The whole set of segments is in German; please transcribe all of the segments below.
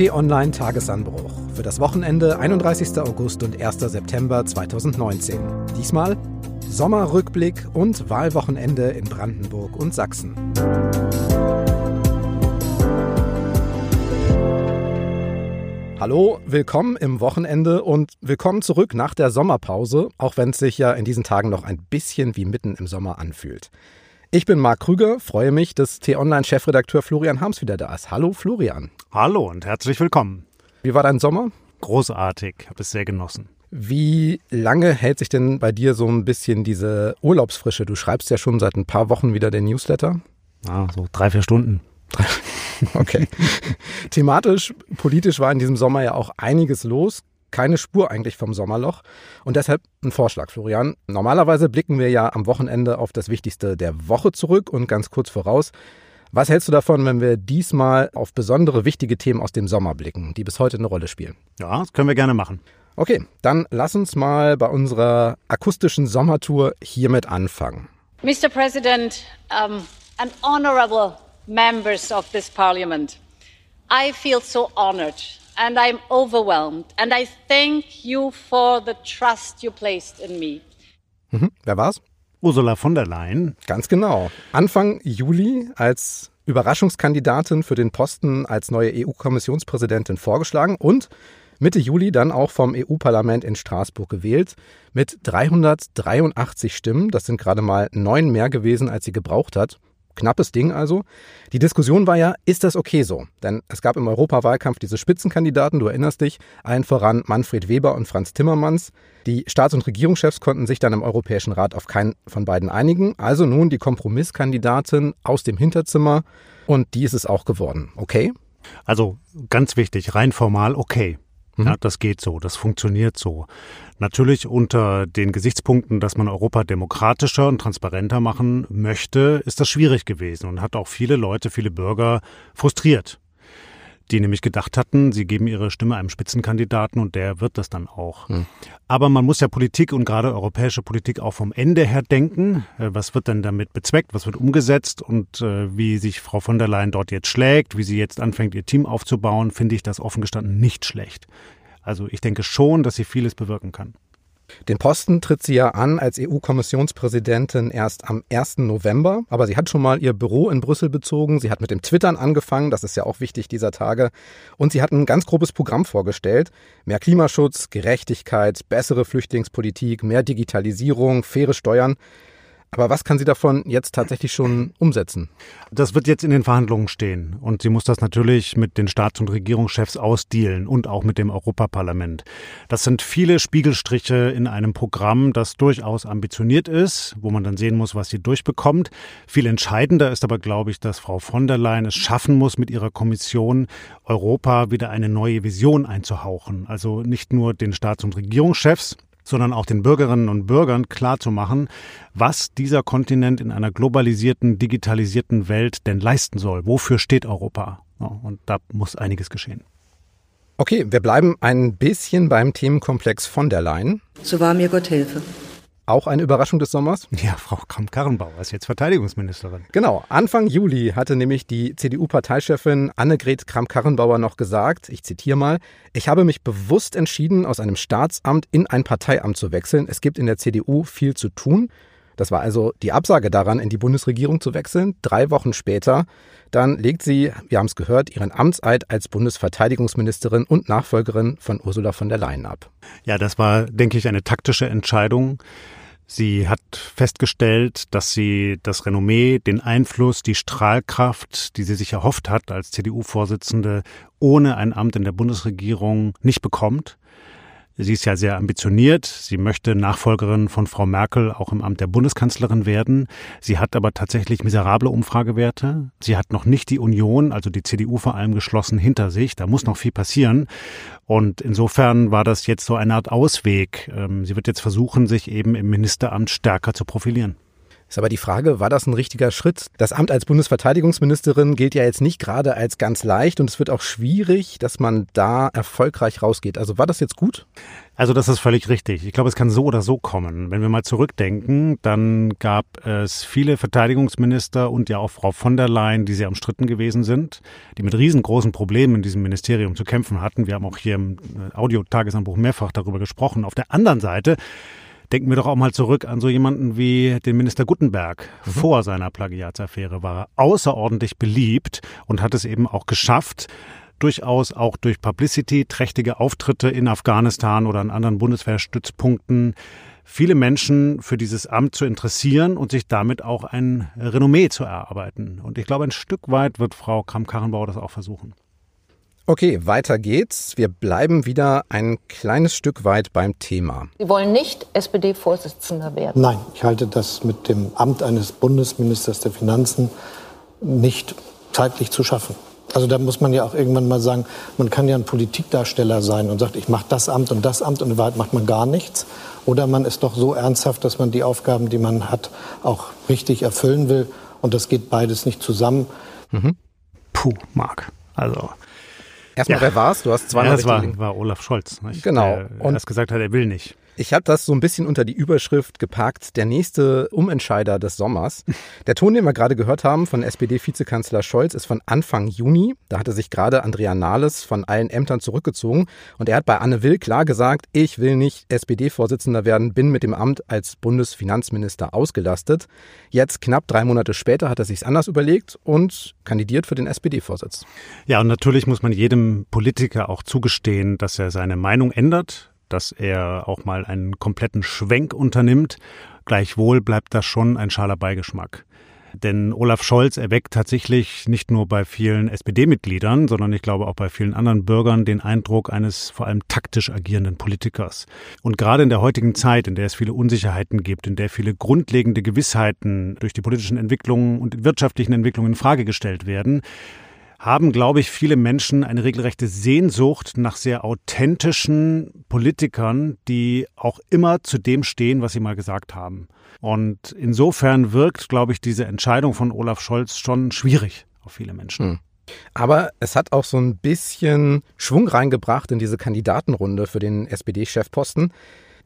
T-Online Tagesanbruch für das Wochenende 31. August und 1. September 2019. Diesmal Sommerrückblick und Wahlwochenende in Brandenburg und Sachsen. Hallo, willkommen im Wochenende und willkommen zurück nach der Sommerpause, auch wenn es sich ja in diesen Tagen noch ein bisschen wie mitten im Sommer anfühlt. Ich bin Marc Krüger, freue mich, dass T-Online-Chefredakteur Florian Harms wieder da ist. Hallo Florian. Hallo und herzlich willkommen. Wie war dein Sommer? Großartig, habe es sehr genossen. Wie lange hält sich denn bei dir so ein bisschen diese Urlaubsfrische? Du schreibst ja schon seit ein paar Wochen wieder den Newsletter. Ah, so drei, vier Stunden. Okay. Thematisch, politisch war in diesem Sommer ja auch einiges los keine Spur eigentlich vom Sommerloch. Und deshalb ein Vorschlag, Florian. Normalerweise blicken wir ja am Wochenende auf das Wichtigste der Woche zurück und ganz kurz voraus. Was hältst du davon, wenn wir diesmal auf besondere wichtige Themen aus dem Sommer blicken, die bis heute eine Rolle spielen? Ja, das können wir gerne machen. Okay, dann lass uns mal bei unserer akustischen Sommertour hiermit anfangen. Mr. President um, and honorable members of this parliament, I feel so honored and I'm overwhelmed. And I thank you for the trust you placed in me. Mhm. Wer war's? Ursula von der Leyen. Ganz genau. Anfang Juli als Überraschungskandidatin für den Posten als neue EU-Kommissionspräsidentin vorgeschlagen und Mitte Juli dann auch vom EU-Parlament in Straßburg gewählt mit 383 Stimmen. Das sind gerade mal neun mehr gewesen, als sie gebraucht hat. Knappes Ding also. Die Diskussion war ja, ist das okay so? Denn es gab im Europawahlkampf diese Spitzenkandidaten, du erinnerst dich, allen voran Manfred Weber und Franz Timmermans. Die Staats- und Regierungschefs konnten sich dann im Europäischen Rat auf keinen von beiden einigen. Also nun die Kompromisskandidatin aus dem Hinterzimmer und die ist es auch geworden. Okay? Also ganz wichtig, rein formal okay. Mhm. Ja, das geht so, das funktioniert so. Natürlich unter den Gesichtspunkten, dass man Europa demokratischer und transparenter machen möchte, ist das schwierig gewesen und hat auch viele Leute, viele Bürger frustriert die nämlich gedacht hatten, sie geben ihre Stimme einem Spitzenkandidaten und der wird das dann auch. Hm. Aber man muss ja Politik und gerade europäische Politik auch vom Ende her denken. Äh, was wird denn damit bezweckt? Was wird umgesetzt? Und äh, wie sich Frau von der Leyen dort jetzt schlägt, wie sie jetzt anfängt, ihr Team aufzubauen, finde ich das offen gestanden nicht schlecht. Also ich denke schon, dass sie vieles bewirken kann. Den Posten tritt sie ja an als EU-Kommissionspräsidentin erst am 1. November, aber sie hat schon mal ihr Büro in Brüssel bezogen, sie hat mit dem Twittern angefangen, das ist ja auch wichtig dieser Tage, und sie hat ein ganz grobes Programm vorgestellt. Mehr Klimaschutz, Gerechtigkeit, bessere Flüchtlingspolitik, mehr Digitalisierung, faire Steuern. Aber was kann sie davon jetzt tatsächlich schon umsetzen? Das wird jetzt in den Verhandlungen stehen. Und sie muss das natürlich mit den Staats- und Regierungschefs ausdealen und auch mit dem Europaparlament. Das sind viele Spiegelstriche in einem Programm, das durchaus ambitioniert ist, wo man dann sehen muss, was sie durchbekommt. Viel entscheidender ist aber, glaube ich, dass Frau von der Leyen es schaffen muss, mit ihrer Kommission Europa wieder eine neue Vision einzuhauchen. Also nicht nur den Staats- und Regierungschefs, sondern auch den Bürgerinnen und Bürgern klarzumachen, was dieser Kontinent in einer globalisierten, digitalisierten Welt denn leisten soll. Wofür steht Europa? Und da muss einiges geschehen. Okay, wir bleiben ein bisschen beim Themenkomplex von der Leyen. So wahr mir Gott helfe. Auch eine Überraschung des Sommers? Ja, Frau Kramp-Karrenbauer ist jetzt Verteidigungsministerin. Genau. Anfang Juli hatte nämlich die CDU-Parteichefin Annegret Kramp-Karrenbauer noch gesagt, ich zitiere mal, ich habe mich bewusst entschieden, aus einem Staatsamt in ein Parteiamt zu wechseln. Es gibt in der CDU viel zu tun. Das war also die Absage daran, in die Bundesregierung zu wechseln. Drei Wochen später, dann legt sie, wir haben es gehört, ihren Amtseid als Bundesverteidigungsministerin und Nachfolgerin von Ursula von der Leyen ab. Ja, das war, denke ich, eine taktische Entscheidung. Sie hat festgestellt, dass sie das Renommee, den Einfluss, die Strahlkraft, die sie sich erhofft hat als CDU-Vorsitzende, ohne ein Amt in der Bundesregierung nicht bekommt. Sie ist ja sehr ambitioniert. Sie möchte Nachfolgerin von Frau Merkel auch im Amt der Bundeskanzlerin werden. Sie hat aber tatsächlich miserable Umfragewerte. Sie hat noch nicht die Union, also die CDU vor allem geschlossen hinter sich. Da muss noch viel passieren. Und insofern war das jetzt so eine Art Ausweg. Ähm, sie wird jetzt versuchen, sich eben im Ministeramt stärker zu profilieren. Ist aber die Frage, war das ein richtiger Schritt? Das Amt als Bundesverteidigungsministerin gilt ja jetzt nicht gerade als ganz leicht und es wird auch schwierig, dass man da erfolgreich rausgeht. Also war das jetzt gut? Also das ist völlig richtig. Ich glaube, es kann so oder so kommen. Wenn wir mal zurückdenken, dann gab es viele Verteidigungsminister und ja auch Frau von der Leyen, die sehr umstritten gewesen sind, die mit riesengroßen Problemen in diesem Ministerium zu kämpfen hatten. Wir haben auch hier im Audio-Tagesanbruch mehrfach darüber gesprochen. Auf der anderen Seite Denken wir doch auch mal zurück an so jemanden wie den Minister Guttenberg. Mhm. Vor seiner Plagiatsaffäre war er außerordentlich beliebt und hat es eben auch geschafft, durchaus auch durch Publicity, trächtige Auftritte in Afghanistan oder an anderen Bundeswehrstützpunkten viele Menschen für dieses Amt zu interessieren und sich damit auch ein Renommee zu erarbeiten. Und ich glaube, ein Stück weit wird Frau Kramp-Karrenbauer das auch versuchen. Okay, weiter geht's. Wir bleiben wieder ein kleines Stück weit beim Thema. Sie wollen nicht SPD-Vorsitzender werden? Nein, ich halte das mit dem Amt eines Bundesministers der Finanzen nicht zeitlich zu schaffen. Also da muss man ja auch irgendwann mal sagen, man kann ja ein Politikdarsteller sein und sagt, ich mache das Amt und das Amt und in Wahrheit macht man gar nichts. Oder man ist doch so ernsthaft, dass man die Aufgaben, die man hat, auch richtig erfüllen will. Und das geht beides nicht zusammen. Mhm. Puh, Marc. Also Erstmal, ja. wer war's? Du hast zweimal ja, das war, war Olaf Scholz. Nicht? Genau. Der und erst gesagt hat, er will nicht. Ich habe das so ein bisschen unter die Überschrift gepackt, der nächste Umentscheider des Sommers. Der Ton, den wir gerade gehört haben von SPD-Vizekanzler Scholz, ist von Anfang Juni. Da hatte sich gerade Andrea Nahles von allen Ämtern zurückgezogen und er hat bei Anne Will klar gesagt, ich will nicht SPD-Vorsitzender werden, bin mit dem Amt als Bundesfinanzminister ausgelastet. Jetzt, knapp drei Monate später, hat er sich anders überlegt und kandidiert für den SPD-Vorsitz. Ja, und natürlich muss man jedem Politiker auch zugestehen, dass er seine Meinung ändert dass er auch mal einen kompletten Schwenk unternimmt. Gleichwohl bleibt das schon ein schaler Beigeschmack. Denn Olaf Scholz erweckt tatsächlich nicht nur bei vielen SPD-Mitgliedern, sondern ich glaube auch bei vielen anderen Bürgern den Eindruck eines vor allem taktisch agierenden Politikers. Und gerade in der heutigen Zeit, in der es viele Unsicherheiten gibt, in der viele grundlegende Gewissheiten durch die politischen Entwicklungen und wirtschaftlichen Entwicklungen in Frage gestellt werden, haben, glaube ich, viele Menschen eine regelrechte Sehnsucht nach sehr authentischen Politikern, die auch immer zu dem stehen, was sie mal gesagt haben. Und insofern wirkt, glaube ich, diese Entscheidung von Olaf Scholz schon schwierig auf viele Menschen. Hm. Aber es hat auch so ein bisschen Schwung reingebracht in diese Kandidatenrunde für den SPD-Chefposten.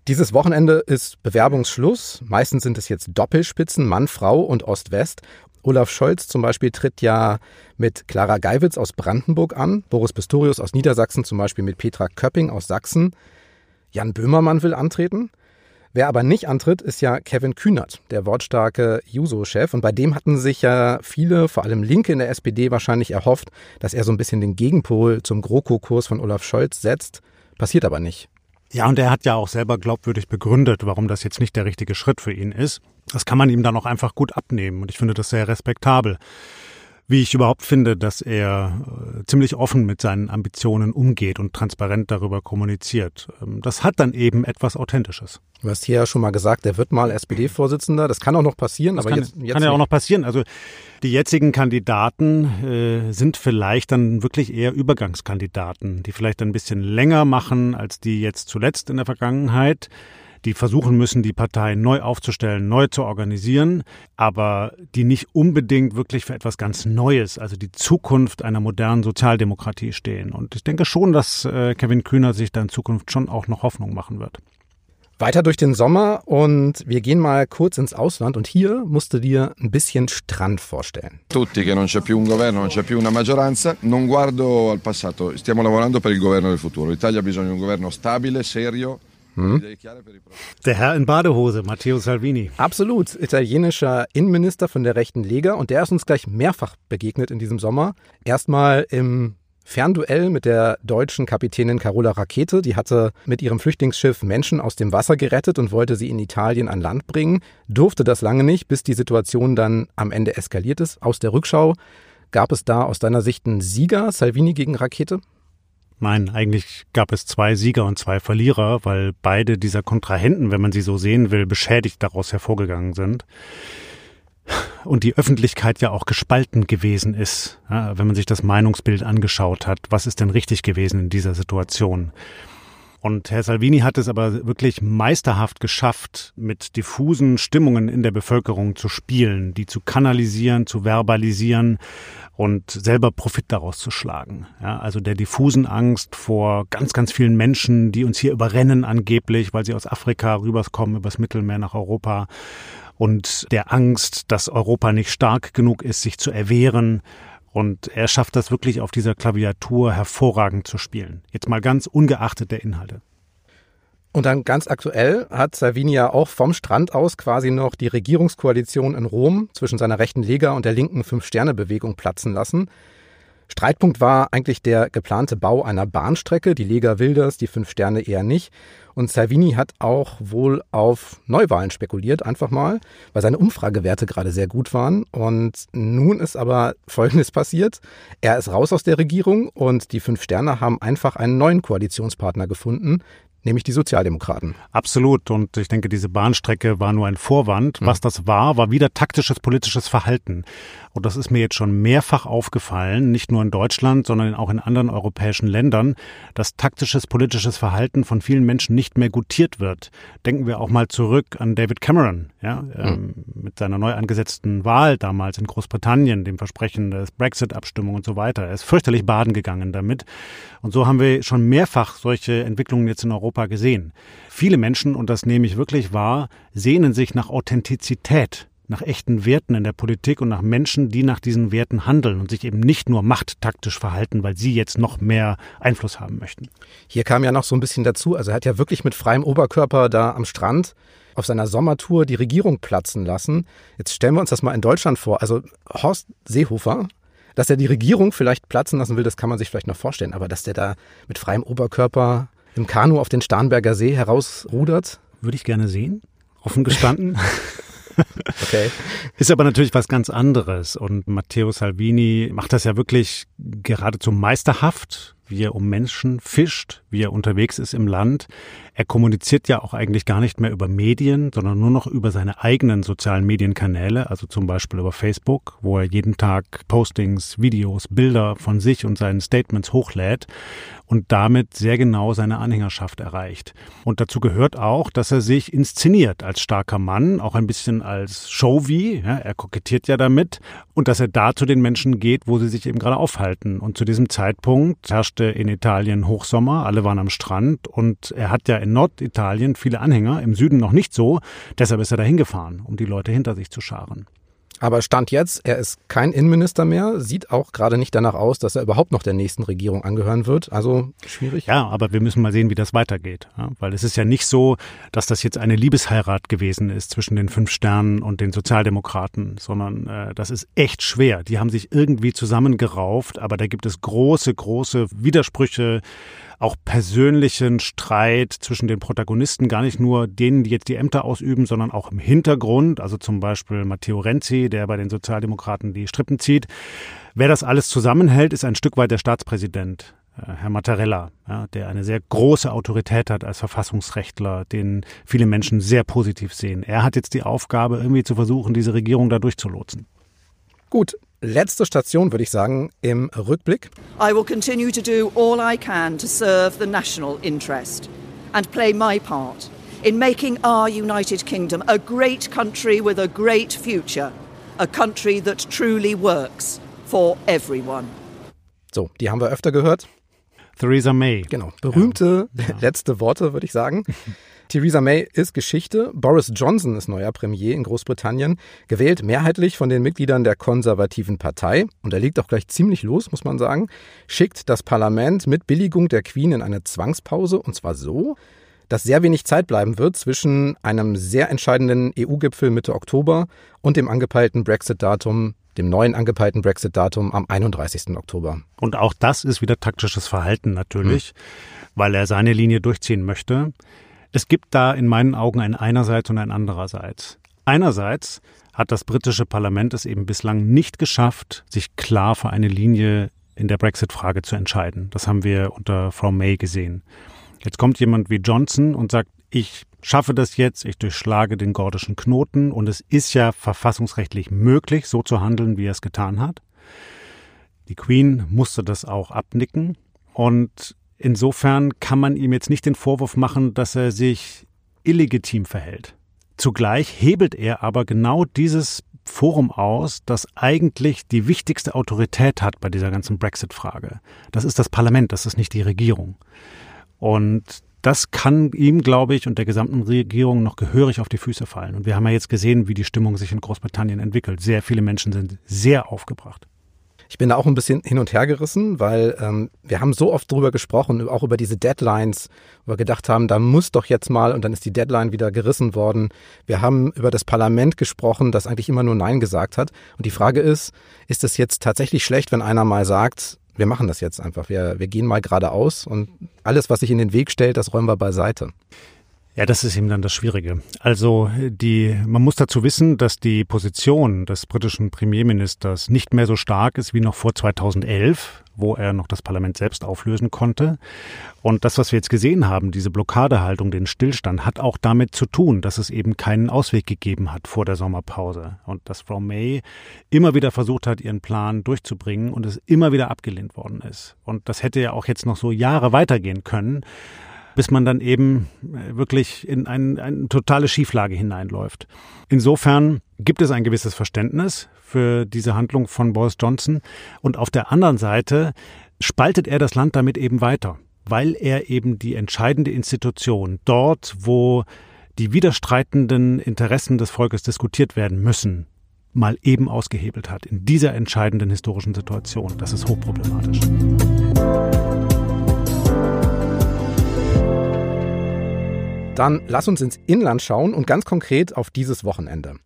Dieses Wochenende ist Bewerbungsschluss. Meistens sind es jetzt Doppelspitzen, Mann, Frau und Ost-West. Olaf Scholz zum Beispiel tritt ja mit Clara Geiwitz aus Brandenburg an, Boris Pistorius aus Niedersachsen zum Beispiel mit Petra Köpping aus Sachsen. Jan Böhmermann will antreten. Wer aber nicht antritt, ist ja Kevin Kühnert, der wortstarke Juso-Chef. Und bei dem hatten sich ja viele, vor allem Linke in der SPD, wahrscheinlich erhofft, dass er so ein bisschen den Gegenpol zum GroKo-Kurs von Olaf Scholz setzt. Passiert aber nicht. Ja, und er hat ja auch selber glaubwürdig begründet, warum das jetzt nicht der richtige Schritt für ihn ist. Das kann man ihm dann auch einfach gut abnehmen und ich finde das sehr respektabel. Wie ich überhaupt finde, dass er äh, ziemlich offen mit seinen Ambitionen umgeht und transparent darüber kommuniziert. Ähm, das hat dann eben etwas Authentisches. Du hast hier ja schon mal gesagt, er wird mal SPD-Vorsitzender. Das kann auch noch passieren, das aber kann, jetzt, jetzt kann ja auch noch passieren. Also die jetzigen Kandidaten äh, sind vielleicht dann wirklich eher Übergangskandidaten, die vielleicht ein bisschen länger machen als die jetzt zuletzt in der Vergangenheit die versuchen müssen, die Partei neu aufzustellen, neu zu organisieren, aber die nicht unbedingt wirklich für etwas ganz Neues, also die Zukunft einer modernen Sozialdemokratie stehen. Und ich denke schon, dass äh, Kevin Kühner sich da in Zukunft schon auch noch Hoffnung machen wird. Weiter durch den Sommer und wir gehen mal kurz ins Ausland und hier musst du dir ein bisschen Strand vorstellen. Tutti che non c'è più un governo, non c'è più una maggioranza, non guardo al passato, stiamo lavorando per il governo del futuro. L'Italia ha bisogno di un governo stabile, serio, hm? Der Herr in Badehose, Matteo Salvini. Absolut, italienischer Innenminister von der rechten Lega und der ist uns gleich mehrfach begegnet in diesem Sommer. Erstmal im Fernduell mit der deutschen Kapitänin Carola Rakete. Die hatte mit ihrem Flüchtlingsschiff Menschen aus dem Wasser gerettet und wollte sie in Italien an Land bringen. Durfte das lange nicht, bis die Situation dann am Ende eskaliert ist. Aus der Rückschau gab es da aus deiner Sicht einen Sieger, Salvini gegen Rakete? Nein, eigentlich gab es zwei Sieger und zwei Verlierer, weil beide dieser Kontrahenten, wenn man sie so sehen will, beschädigt daraus hervorgegangen sind. Und die Öffentlichkeit ja auch gespalten gewesen ist, wenn man sich das Meinungsbild angeschaut hat. Was ist denn richtig gewesen in dieser Situation? Und Herr Salvini hat es aber wirklich meisterhaft geschafft, mit diffusen Stimmungen in der Bevölkerung zu spielen, die zu kanalisieren, zu verbalisieren und selber Profit daraus zu schlagen. Ja, also der diffusen Angst vor ganz, ganz vielen Menschen, die uns hier überrennen angeblich, weil sie aus Afrika rüberkommen, übers Mittelmeer nach Europa und der Angst, dass Europa nicht stark genug ist, sich zu erwehren und er schafft das wirklich auf dieser Klaviatur hervorragend zu spielen. Jetzt mal ganz ungeachtet der Inhalte. Und dann ganz aktuell hat Salvini ja auch vom Strand aus quasi noch die Regierungskoalition in Rom zwischen seiner rechten Lega und der linken Fünf-Sterne-Bewegung platzen lassen. Streitpunkt war eigentlich der geplante Bau einer Bahnstrecke. Die Lega will das, die Fünf Sterne eher nicht. Und Salvini hat auch wohl auf Neuwahlen spekuliert, einfach mal, weil seine Umfragewerte gerade sehr gut waren. Und nun ist aber Folgendes passiert. Er ist raus aus der Regierung und die Fünf Sterne haben einfach einen neuen Koalitionspartner gefunden, nämlich die Sozialdemokraten. Absolut. Und ich denke, diese Bahnstrecke war nur ein Vorwand. Was das war, war wieder taktisches politisches Verhalten. Und das ist mir jetzt schon mehrfach aufgefallen, nicht nur in Deutschland, sondern auch in anderen europäischen Ländern, dass taktisches politisches Verhalten von vielen Menschen nicht mehr gutiert wird. Denken wir auch mal zurück an David Cameron, ja, ähm, mit seiner neu angesetzten Wahl damals in Großbritannien, dem Versprechen des Brexit-Abstimmung und so weiter. Er ist fürchterlich baden gegangen damit. Und so haben wir schon mehrfach solche Entwicklungen jetzt in Europa gesehen. Viele Menschen, und das nehme ich wirklich wahr, sehnen sich nach Authentizität nach echten Werten in der Politik und nach Menschen, die nach diesen Werten handeln und sich eben nicht nur machttaktisch verhalten, weil sie jetzt noch mehr Einfluss haben möchten. Hier kam ja noch so ein bisschen dazu, also er hat ja wirklich mit freiem Oberkörper da am Strand auf seiner Sommertour die Regierung platzen lassen. Jetzt stellen wir uns das mal in Deutschland vor. Also Horst Seehofer, dass er die Regierung vielleicht platzen lassen will, das kann man sich vielleicht noch vorstellen. Aber dass der da mit freiem Oberkörper im Kanu auf den Starnberger See herausrudert? Würde ich gerne sehen, offen gestanden. Okay. Ist aber natürlich was ganz anderes. Und Matteo Salvini macht das ja wirklich geradezu meisterhaft, wie er um Menschen fischt, wie er unterwegs ist im Land. Er kommuniziert ja auch eigentlich gar nicht mehr über Medien, sondern nur noch über seine eigenen sozialen Medienkanäle, also zum Beispiel über Facebook, wo er jeden Tag Postings, Videos, Bilder von sich und seinen Statements hochlädt und damit sehr genau seine Anhängerschaft erreicht. Und dazu gehört auch, dass er sich inszeniert als starker Mann, auch ein bisschen als Show-wie, ja, er kokettiert ja damit, und dass er da zu den Menschen geht, wo sie sich eben gerade aufhalten. Und zu diesem Zeitpunkt herrschte in Italien Hochsommer, alle waren am Strand und er hat ja in Norditalien viele Anhänger, im Süden noch nicht so. Deshalb ist er dahin gefahren, um die Leute hinter sich zu scharen. Aber Stand jetzt, er ist kein Innenminister mehr, sieht auch gerade nicht danach aus, dass er überhaupt noch der nächsten Regierung angehören wird. Also schwierig. Ja, aber wir müssen mal sehen, wie das weitergeht. Ja, weil es ist ja nicht so, dass das jetzt eine Liebesheirat gewesen ist zwischen den fünf Sternen und den Sozialdemokraten, sondern äh, das ist echt schwer. Die haben sich irgendwie zusammengerauft, aber da gibt es große, große Widersprüche auch persönlichen Streit zwischen den Protagonisten, gar nicht nur denen, die jetzt die Ämter ausüben, sondern auch im Hintergrund, also zum Beispiel Matteo Renzi, der bei den Sozialdemokraten die Strippen zieht. Wer das alles zusammenhält, ist ein Stück weit der Staatspräsident. äh, Herr Mattarella, ja, der eine sehr große Autorität hat als Verfassungsrechtler, den viele Menschen sehr positiv sehen. Er hat jetzt die Aufgabe, irgendwie zu versuchen, diese Regierung da durchzulotsen. Gut, letzte Station würde ich sagen im Rückblick. I will continue to do all I can to serve the national interest and play my part in making our United Kingdom a great country with a great future, a country that truly works for everyone. So, die haben wir öfter gehört. Theresa May. Genau, berühmte letzte Worte, würde ich sagen. Theresa May ist Geschichte. Boris Johnson ist neuer Premier in Großbritannien, gewählt mehrheitlich von den Mitgliedern der konservativen Partei. Und er liegt auch gleich ziemlich los, muss man sagen. Schickt das Parlament mit Billigung der Queen in eine Zwangspause. Und zwar so, dass sehr wenig Zeit bleiben wird zwischen einem sehr entscheidenden EU-Gipfel Mitte Oktober und dem angepeilten Brexit-Datum, dem neuen angepeilten Brexit-Datum am 31. Oktober. Und auch das ist wieder taktisches Verhalten natürlich, weil er seine Linie durchziehen möchte. Es gibt da in meinen Augen ein einerseits und ein andererseits. Einerseits hat das britische Parlament es eben bislang nicht geschafft, sich klar für eine Linie in der Brexit-Frage zu entscheiden. Das haben wir unter Frau May gesehen. Jetzt kommt jemand wie Johnson und sagt, ich schaffe das jetzt, ich durchschlage den gordischen Knoten und es ist ja verfassungsrechtlich möglich, so zu handeln, wie er es getan hat. Die Queen musste das auch abnicken und insofern kann man ihm jetzt nicht den Vorwurf machen, dass er sich illegitim verhält. Zugleich hebelt er aber genau dieses Forum aus, das eigentlich die wichtigste Autorität hat bei dieser ganzen Brexit-Frage. Das ist das Parlament, das ist nicht die Regierung. Und das kann ihm, glaube ich, und der gesamten Regierung noch gehörig auf die Füße fallen. Und wir haben ja jetzt gesehen, wie die Stimmung sich in Großbritannien entwickelt. Sehr viele Menschen sind sehr aufgebracht. Ich bin da auch ein bisschen hin und her gerissen, weil ähm, wir haben so oft drüber gesprochen, auch über diese Deadlines, wo wir gedacht haben, da muss doch jetzt mal und dann ist die Deadline wieder gerissen worden. Wir haben über das Parlament gesprochen, das eigentlich immer nur Nein gesagt hat. Und die Frage ist, ist es jetzt tatsächlich schlecht, wenn einer mal sagt, wir machen das jetzt einfach, wir, wir gehen mal geradeaus und alles, was sich in den Weg stellt, das räumen wir beiseite. Ja, das ist eben dann das Schwierige. Also die, man muss dazu wissen, dass die Position des britischen Premierministers nicht mehr so stark ist wie noch vor 2011, wo er noch das Parlament selbst auflösen konnte. Und das, was wir jetzt gesehen haben, diese Blockadehaltung, den Stillstand, hat auch damit zu tun, dass es eben keinen Ausweg gegeben hat vor der Sommerpause und dass Frau May immer wieder versucht hat, ihren Plan durchzubringen und es immer wieder abgelehnt worden ist. Und das hätte ja auch jetzt noch so Jahre weitergehen können bis man dann eben äh, wirklich in ein, eine totale Schieflage hineinläuft. Insofern gibt es ein gewisses Verständnis für diese Handlung von Boris Johnson und auf der anderen Seite spaltet er das Land damit eben weiter, weil er eben die entscheidende Institution dort, wo die widerstreitenden Interessen des Volkes diskutiert werden müssen, mal eben ausgehebelt hat in dieser entscheidenden historischen Situation. Das ist hochproblematisch. Dann lass uns ins Inland schauen und ganz konkret auf dieses Wochenende.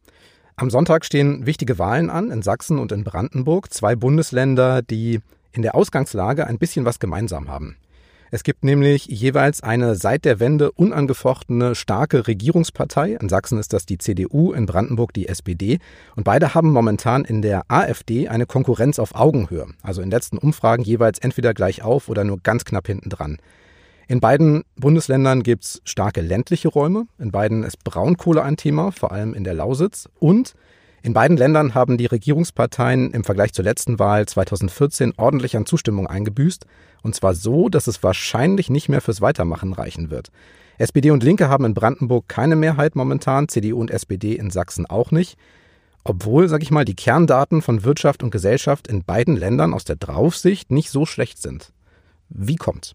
Am Sonntag stehen wichtige Wahlen an in Sachsen und in Brandenburg, zwei Bundesländer, die in der Ausgangslage ein bisschen was gemeinsam haben. Es gibt nämlich jeweils eine seit der Wende unangefochtene starke Regierungspartei. In Sachsen ist das die CDU, in Brandenburg die SPD. Und beide haben momentan in der AfD eine Konkurrenz auf Augenhöhe. Also in letzten Umfragen jeweils entweder gleich auf oder nur ganz knapp hinten dran. In beiden Bundesländern gibt es starke ländliche Räume. In beiden ist Braunkohle ein Thema, vor allem in der Lausitz. Und in beiden Ländern haben die Regierungsparteien im Vergleich zur letzten Wahl 2014 ordentlich an Zustimmung eingebüßt. Und zwar so, dass es wahrscheinlich nicht mehr fürs Weitermachen reichen wird. SPD und Linke haben in Brandenburg keine Mehrheit momentan, CDU und SPD in Sachsen auch nicht. Obwohl, sag ich mal, die Kerndaten von Wirtschaft und Gesellschaft in beiden Ländern aus der Draufsicht nicht so schlecht sind. Wie kommt's?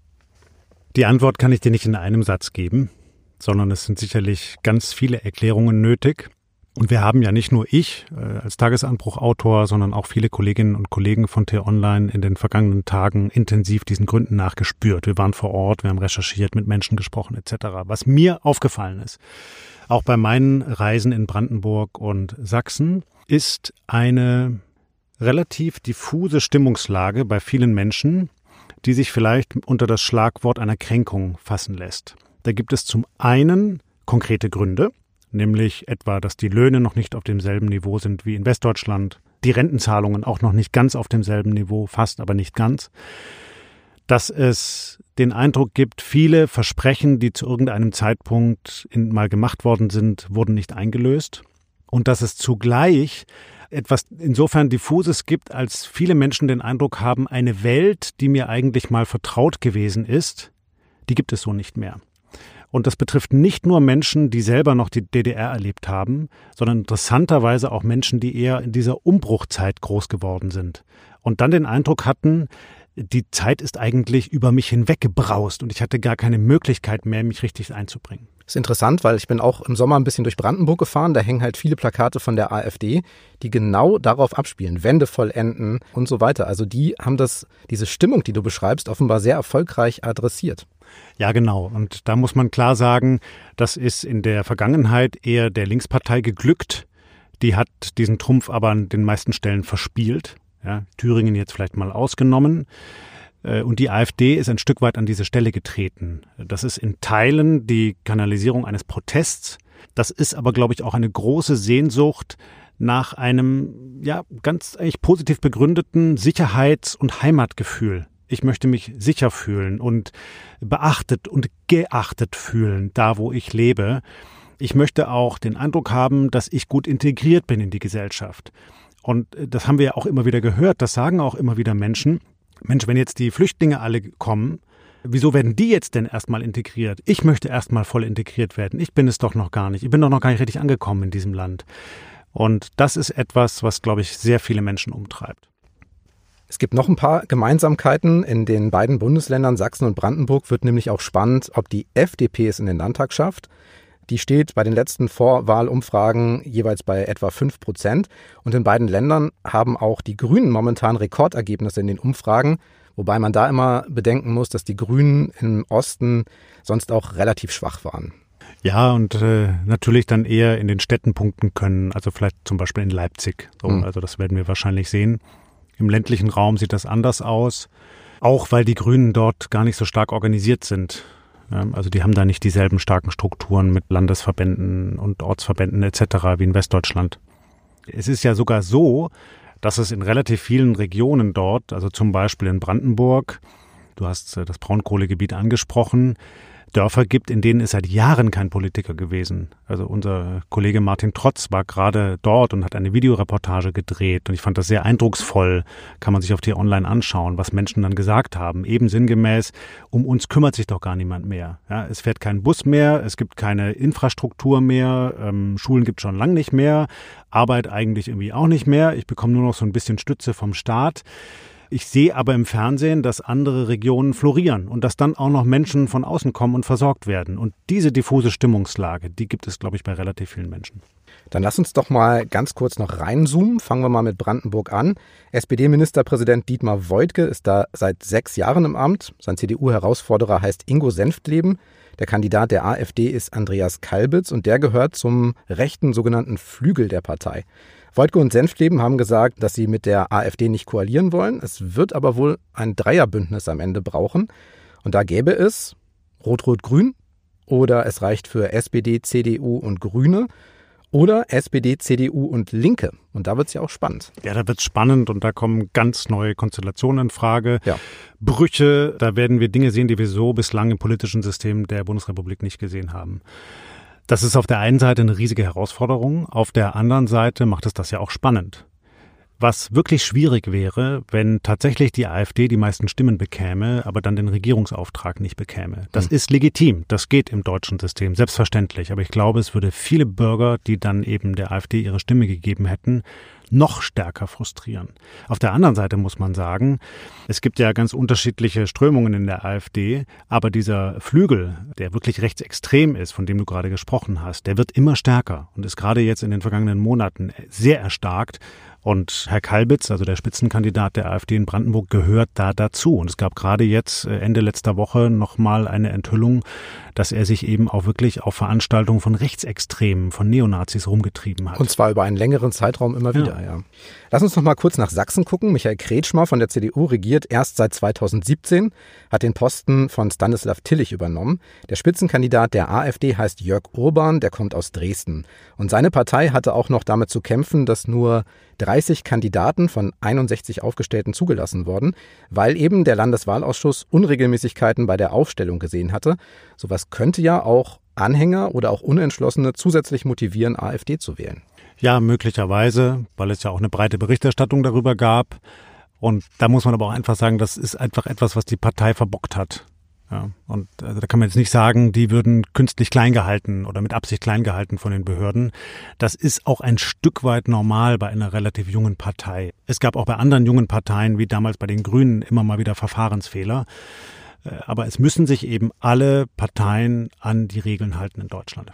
Die Antwort kann ich dir nicht in einem Satz geben, sondern es sind sicherlich ganz viele Erklärungen nötig. Und wir haben ja nicht nur ich äh, als Tagesanbruchautor, sondern auch viele Kolleginnen und Kollegen von T-Online in den vergangenen Tagen intensiv diesen Gründen nachgespürt. Wir waren vor Ort, wir haben recherchiert, mit Menschen gesprochen etc. Was mir aufgefallen ist, auch bei meinen Reisen in Brandenburg und Sachsen, ist eine relativ diffuse Stimmungslage bei vielen Menschen, die sich vielleicht unter das Schlagwort einer Kränkung fassen lässt. Da gibt es zum einen konkrete Gründe, nämlich etwa, dass die Löhne noch nicht auf demselben Niveau sind wie in Westdeutschland, die Rentenzahlungen auch noch nicht ganz auf demselben Niveau, fast aber nicht ganz, dass es den Eindruck gibt, viele Versprechen, die zu irgendeinem Zeitpunkt mal gemacht worden sind, wurden nicht eingelöst und dass es zugleich etwas insofern diffuses gibt, als viele Menschen den Eindruck haben, eine Welt, die mir eigentlich mal vertraut gewesen ist, die gibt es so nicht mehr. Und das betrifft nicht nur Menschen, die selber noch die DDR erlebt haben, sondern interessanterweise auch Menschen, die eher in dieser Umbruchzeit groß geworden sind und dann den Eindruck hatten, die Zeit ist eigentlich über mich hinweggebraust und ich hatte gar keine Möglichkeit mehr, mich richtig einzubringen. Das ist interessant, weil ich bin auch im Sommer ein bisschen durch Brandenburg gefahren. Da hängen halt viele Plakate von der AfD, die genau darauf abspielen. Wände vollenden und so weiter. Also die haben das, diese Stimmung, die du beschreibst, offenbar sehr erfolgreich adressiert. Ja, genau. Und da muss man klar sagen, das ist in der Vergangenheit eher der Linkspartei geglückt. Die hat diesen Trumpf aber an den meisten Stellen verspielt. Ja, Thüringen jetzt vielleicht mal ausgenommen. Äh, und die AfD ist ein Stück weit an diese Stelle getreten. Das ist in Teilen die Kanalisierung eines Protests. Das ist aber, glaube ich, auch eine große Sehnsucht nach einem, ja, ganz eigentlich positiv begründeten Sicherheits- und Heimatgefühl. Ich möchte mich sicher fühlen und beachtet und geachtet fühlen, da wo ich lebe. Ich möchte auch den Eindruck haben, dass ich gut integriert bin in die Gesellschaft. Und äh, das haben wir ja auch immer wieder gehört, das sagen auch immer wieder Menschen, Mensch, wenn jetzt die Flüchtlinge alle kommen, Wieso werden die jetzt denn erstmal integriert? Ich möchte erstmal voll integriert werden. Ich bin es doch noch gar nicht. Ich bin doch noch gar nicht richtig angekommen in diesem Land. Und das ist etwas, was, glaube ich, sehr viele Menschen umtreibt. Es gibt noch ein paar Gemeinsamkeiten. In den beiden Bundesländern Sachsen und Brandenburg wird nämlich auch spannend, ob die FDP es in den Landtag schafft. Die steht bei den letzten Vorwahlumfragen jeweils bei etwa 5 Prozent. Und in beiden Ländern haben auch die Grünen momentan Rekordergebnisse in den Umfragen, wobei man da immer bedenken muss, dass die Grünen im Osten sonst auch relativ schwach waren. Ja, und äh, natürlich dann eher in den Städten punkten können, also vielleicht zum Beispiel in Leipzig. So, mhm. Also das werden wir wahrscheinlich sehen. Im ländlichen Raum sieht das anders aus, auch weil die Grünen dort gar nicht so stark organisiert sind. Also die haben da nicht dieselben starken Strukturen mit Landesverbänden und Ortsverbänden etc. wie in Westdeutschland. Es ist ja sogar so, dass es in relativ vielen Regionen dort, also zum Beispiel in Brandenburg, du hast äh, das Braunkohlegebiet angesprochen, Dörfer gibt, in denen ist seit Jahren kein Politiker gewesen. Also unser Kollege Martin Trotz war gerade dort und hat eine Videoreportage gedreht und ich fand das sehr eindrucksvoll, kann man sich auf die online anschauen, was Menschen dann gesagt haben. Eben sinngemäß, um uns kümmert sich doch gar niemand mehr. Ja, es fährt kein Bus mehr, es gibt keine Infrastruktur mehr, ähm, Schulen gibt schon lang nicht mehr, Arbeit eigentlich irgendwie auch nicht mehr. Ich bekomme nur noch so ein bisschen Stütze vom Staat. Ich sehe aber im Fernsehen, dass andere Regionen florieren und dass dann auch noch Menschen von außen kommen und versorgt werden. Und diese diffuse Stimmungslage, die gibt es, glaube ich, bei relativ vielen Menschen. Dann lass uns doch mal ganz kurz noch reinzoomen. Fangen wir mal mit Brandenburg an. SPD-Ministerpräsident Dietmar Woidke ist da seit sechs Jahren im Amt. Sein CDU-Herausforderer heißt Ingo Senftleben. Der Kandidat der AfD ist Andreas Kalbitz und der gehört zum rechten sogenannten Flügel der Partei. Wojtko und Senftleben haben gesagt, dass sie mit der AfD nicht koalieren wollen. Es wird aber wohl ein Dreierbündnis am Ende brauchen. Und da gäbe es Rot-Rot-Grün oder es reicht für SPD, CDU und Grüne oder SPD, CDU und Linke. Und da wird es ja auch spannend. Ja, da wird es spannend und da kommen ganz neue Konstellationen in Frage. Ja. Brüche, da werden wir Dinge sehen, die wir so bislang im politischen System der Bundesrepublik nicht gesehen haben. Das ist auf der einen Seite eine riesige Herausforderung, auf der anderen Seite macht es das ja auch spannend. Was wirklich schwierig wäre, wenn tatsächlich die AfD die meisten Stimmen bekäme, aber dann den Regierungsauftrag nicht bekäme. Das hm. ist legitim, das geht im deutschen System, selbstverständlich. Aber ich glaube, es würde viele Bürger, die dann eben der AfD ihre Stimme gegeben hätten, noch stärker frustrieren. Auf der anderen Seite muss man sagen, es gibt ja ganz unterschiedliche Strömungen in der AfD, aber dieser Flügel, der wirklich rechtsextrem ist, von dem du gerade gesprochen hast, der wird immer stärker und ist gerade jetzt in den vergangenen Monaten sehr erstarkt. Und Herr Kalbitz, also der Spitzenkandidat der AfD in Brandenburg, gehört da dazu. Und es gab gerade jetzt äh, Ende letzter Woche nochmal eine Enthüllung, dass er sich eben auch wirklich auf Veranstaltungen von Rechtsextremen, von Neonazis rumgetrieben hat. Und zwar über einen längeren Zeitraum immer wieder, ja. ja. Lass uns noch mal kurz nach Sachsen gucken. Michael Kretschmer von der CDU regiert erst seit 2017, hat den Posten von Stanislav Tillich übernommen. Der Spitzenkandidat der AfD heißt Jörg Urban, der kommt aus Dresden. Und seine Partei hatte auch noch damit zu kämpfen, dass nur 30 Kandidaten von 61 Aufgestellten zugelassen wurden, weil eben der Landeswahlausschuss Unregelmäßigkeiten bei der Aufstellung gesehen hatte. Sowas könnte ja auch Anhänger oder auch Unentschlossene zusätzlich motivieren, AfD zu wählen. Ja, möglicherweise, weil es ja auch eine breite Berichterstattung darüber gab. Und da muss man aber auch einfach sagen, das ist einfach etwas, was die Partei verbockt hat. Ja, und also da kann man jetzt nicht sagen, die würden künstlich klein gehalten oder mit Absicht klein gehalten von den Behörden. Das ist auch ein Stück weit normal bei einer relativ jungen Partei. Es gab auch bei anderen jungen Parteien, wie damals bei den Grünen, immer mal wieder Verfahrensfehler. Äh, aber es müssen sich eben alle Parteien an die Regeln halten in Deutschland.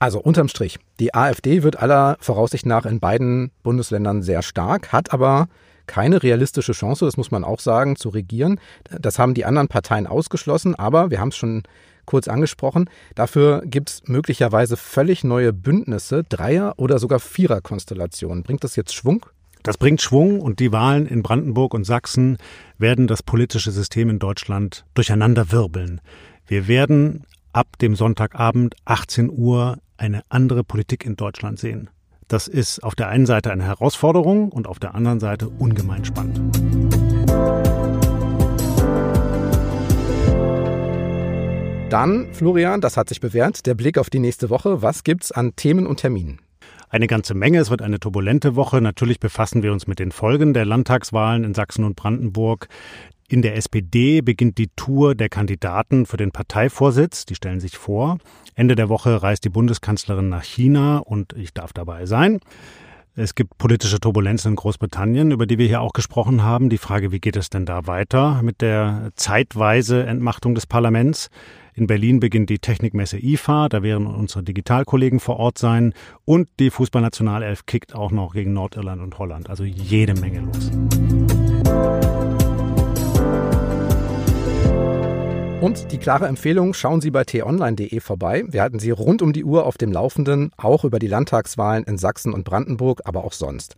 Also unterm Strich, die AfD wird aller Voraussicht nach in beiden Bundesländern sehr stark, hat aber keine realistische Chance, das muss man auch sagen, zu regieren. Das haben die anderen Parteien ausgeschlossen, aber wir haben es schon kurz angesprochen, dafür gibt es möglicherweise völlig neue Bündnisse, Dreier- oder sogar Vierer-Konstellationen. Bringt das jetzt Schwung? Das bringt Schwung und die Wahlen in Brandenburg und Sachsen werden das politische System in Deutschland durcheinander wirbeln. Wir werden ab dem Sonntagabend 18 Uhr eine andere Politik in Deutschland sehen. Das ist auf der einen Seite eine Herausforderung und auf der anderen Seite ungemein spannend. Dann, Florian, das hat sich bewährt, der Blick auf die nächste Woche. Was gibt's an Themen und Terminen? Eine ganze Menge. Es wird eine turbulente Woche. Natürlich befassen wir uns mit den Folgen der Landtagswahlen in Sachsen und Brandenburg. In der SPD beginnt die Tour der Kandidaten für den Parteivorsitz. Die stellen sich vor. Ende der Woche reist die Bundeskanzlerin nach China und ich darf dabei sein. Es gibt politische Turbulenzen in Großbritannien, über die wir hier auch gesprochen haben. Die Frage, wie geht es denn da weiter mit der zeitweise Entmachtung des Parlaments? In Berlin beginnt die Technikmesse IFA, da werden unsere Digitalkollegen vor Ort sein. Und die Fußballnationalelf kickt auch noch gegen Nordirland und Holland. Also jede Menge los. Und die klare Empfehlung, schauen Sie bei t-online.de vorbei. Wir halten Sie rund um die Uhr auf dem Laufenden, auch über die Landtagswahlen in Sachsen und Brandenburg, aber auch sonst.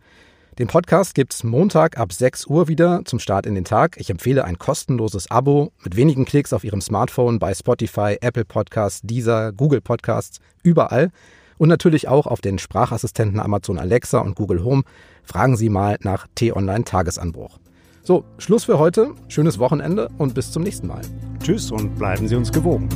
Den Podcast gibt's Montag ab 6 Uhr wieder zum Start in den Tag. Ich empfehle ein kostenloses Abo mit wenigen Klicks auf Ihrem Smartphone bei Spotify, Apple Podcasts, Deezer, Google Podcasts, überall. Und natürlich auch auf den Sprachassistenten Amazon Alexa und Google Home. Fragen Sie mal nach T-Online Tagesanbruch. So, Schluss für heute. Schönes Wochenende und bis zum nächsten Mal. Tschüss und bleiben Sie uns gewogen.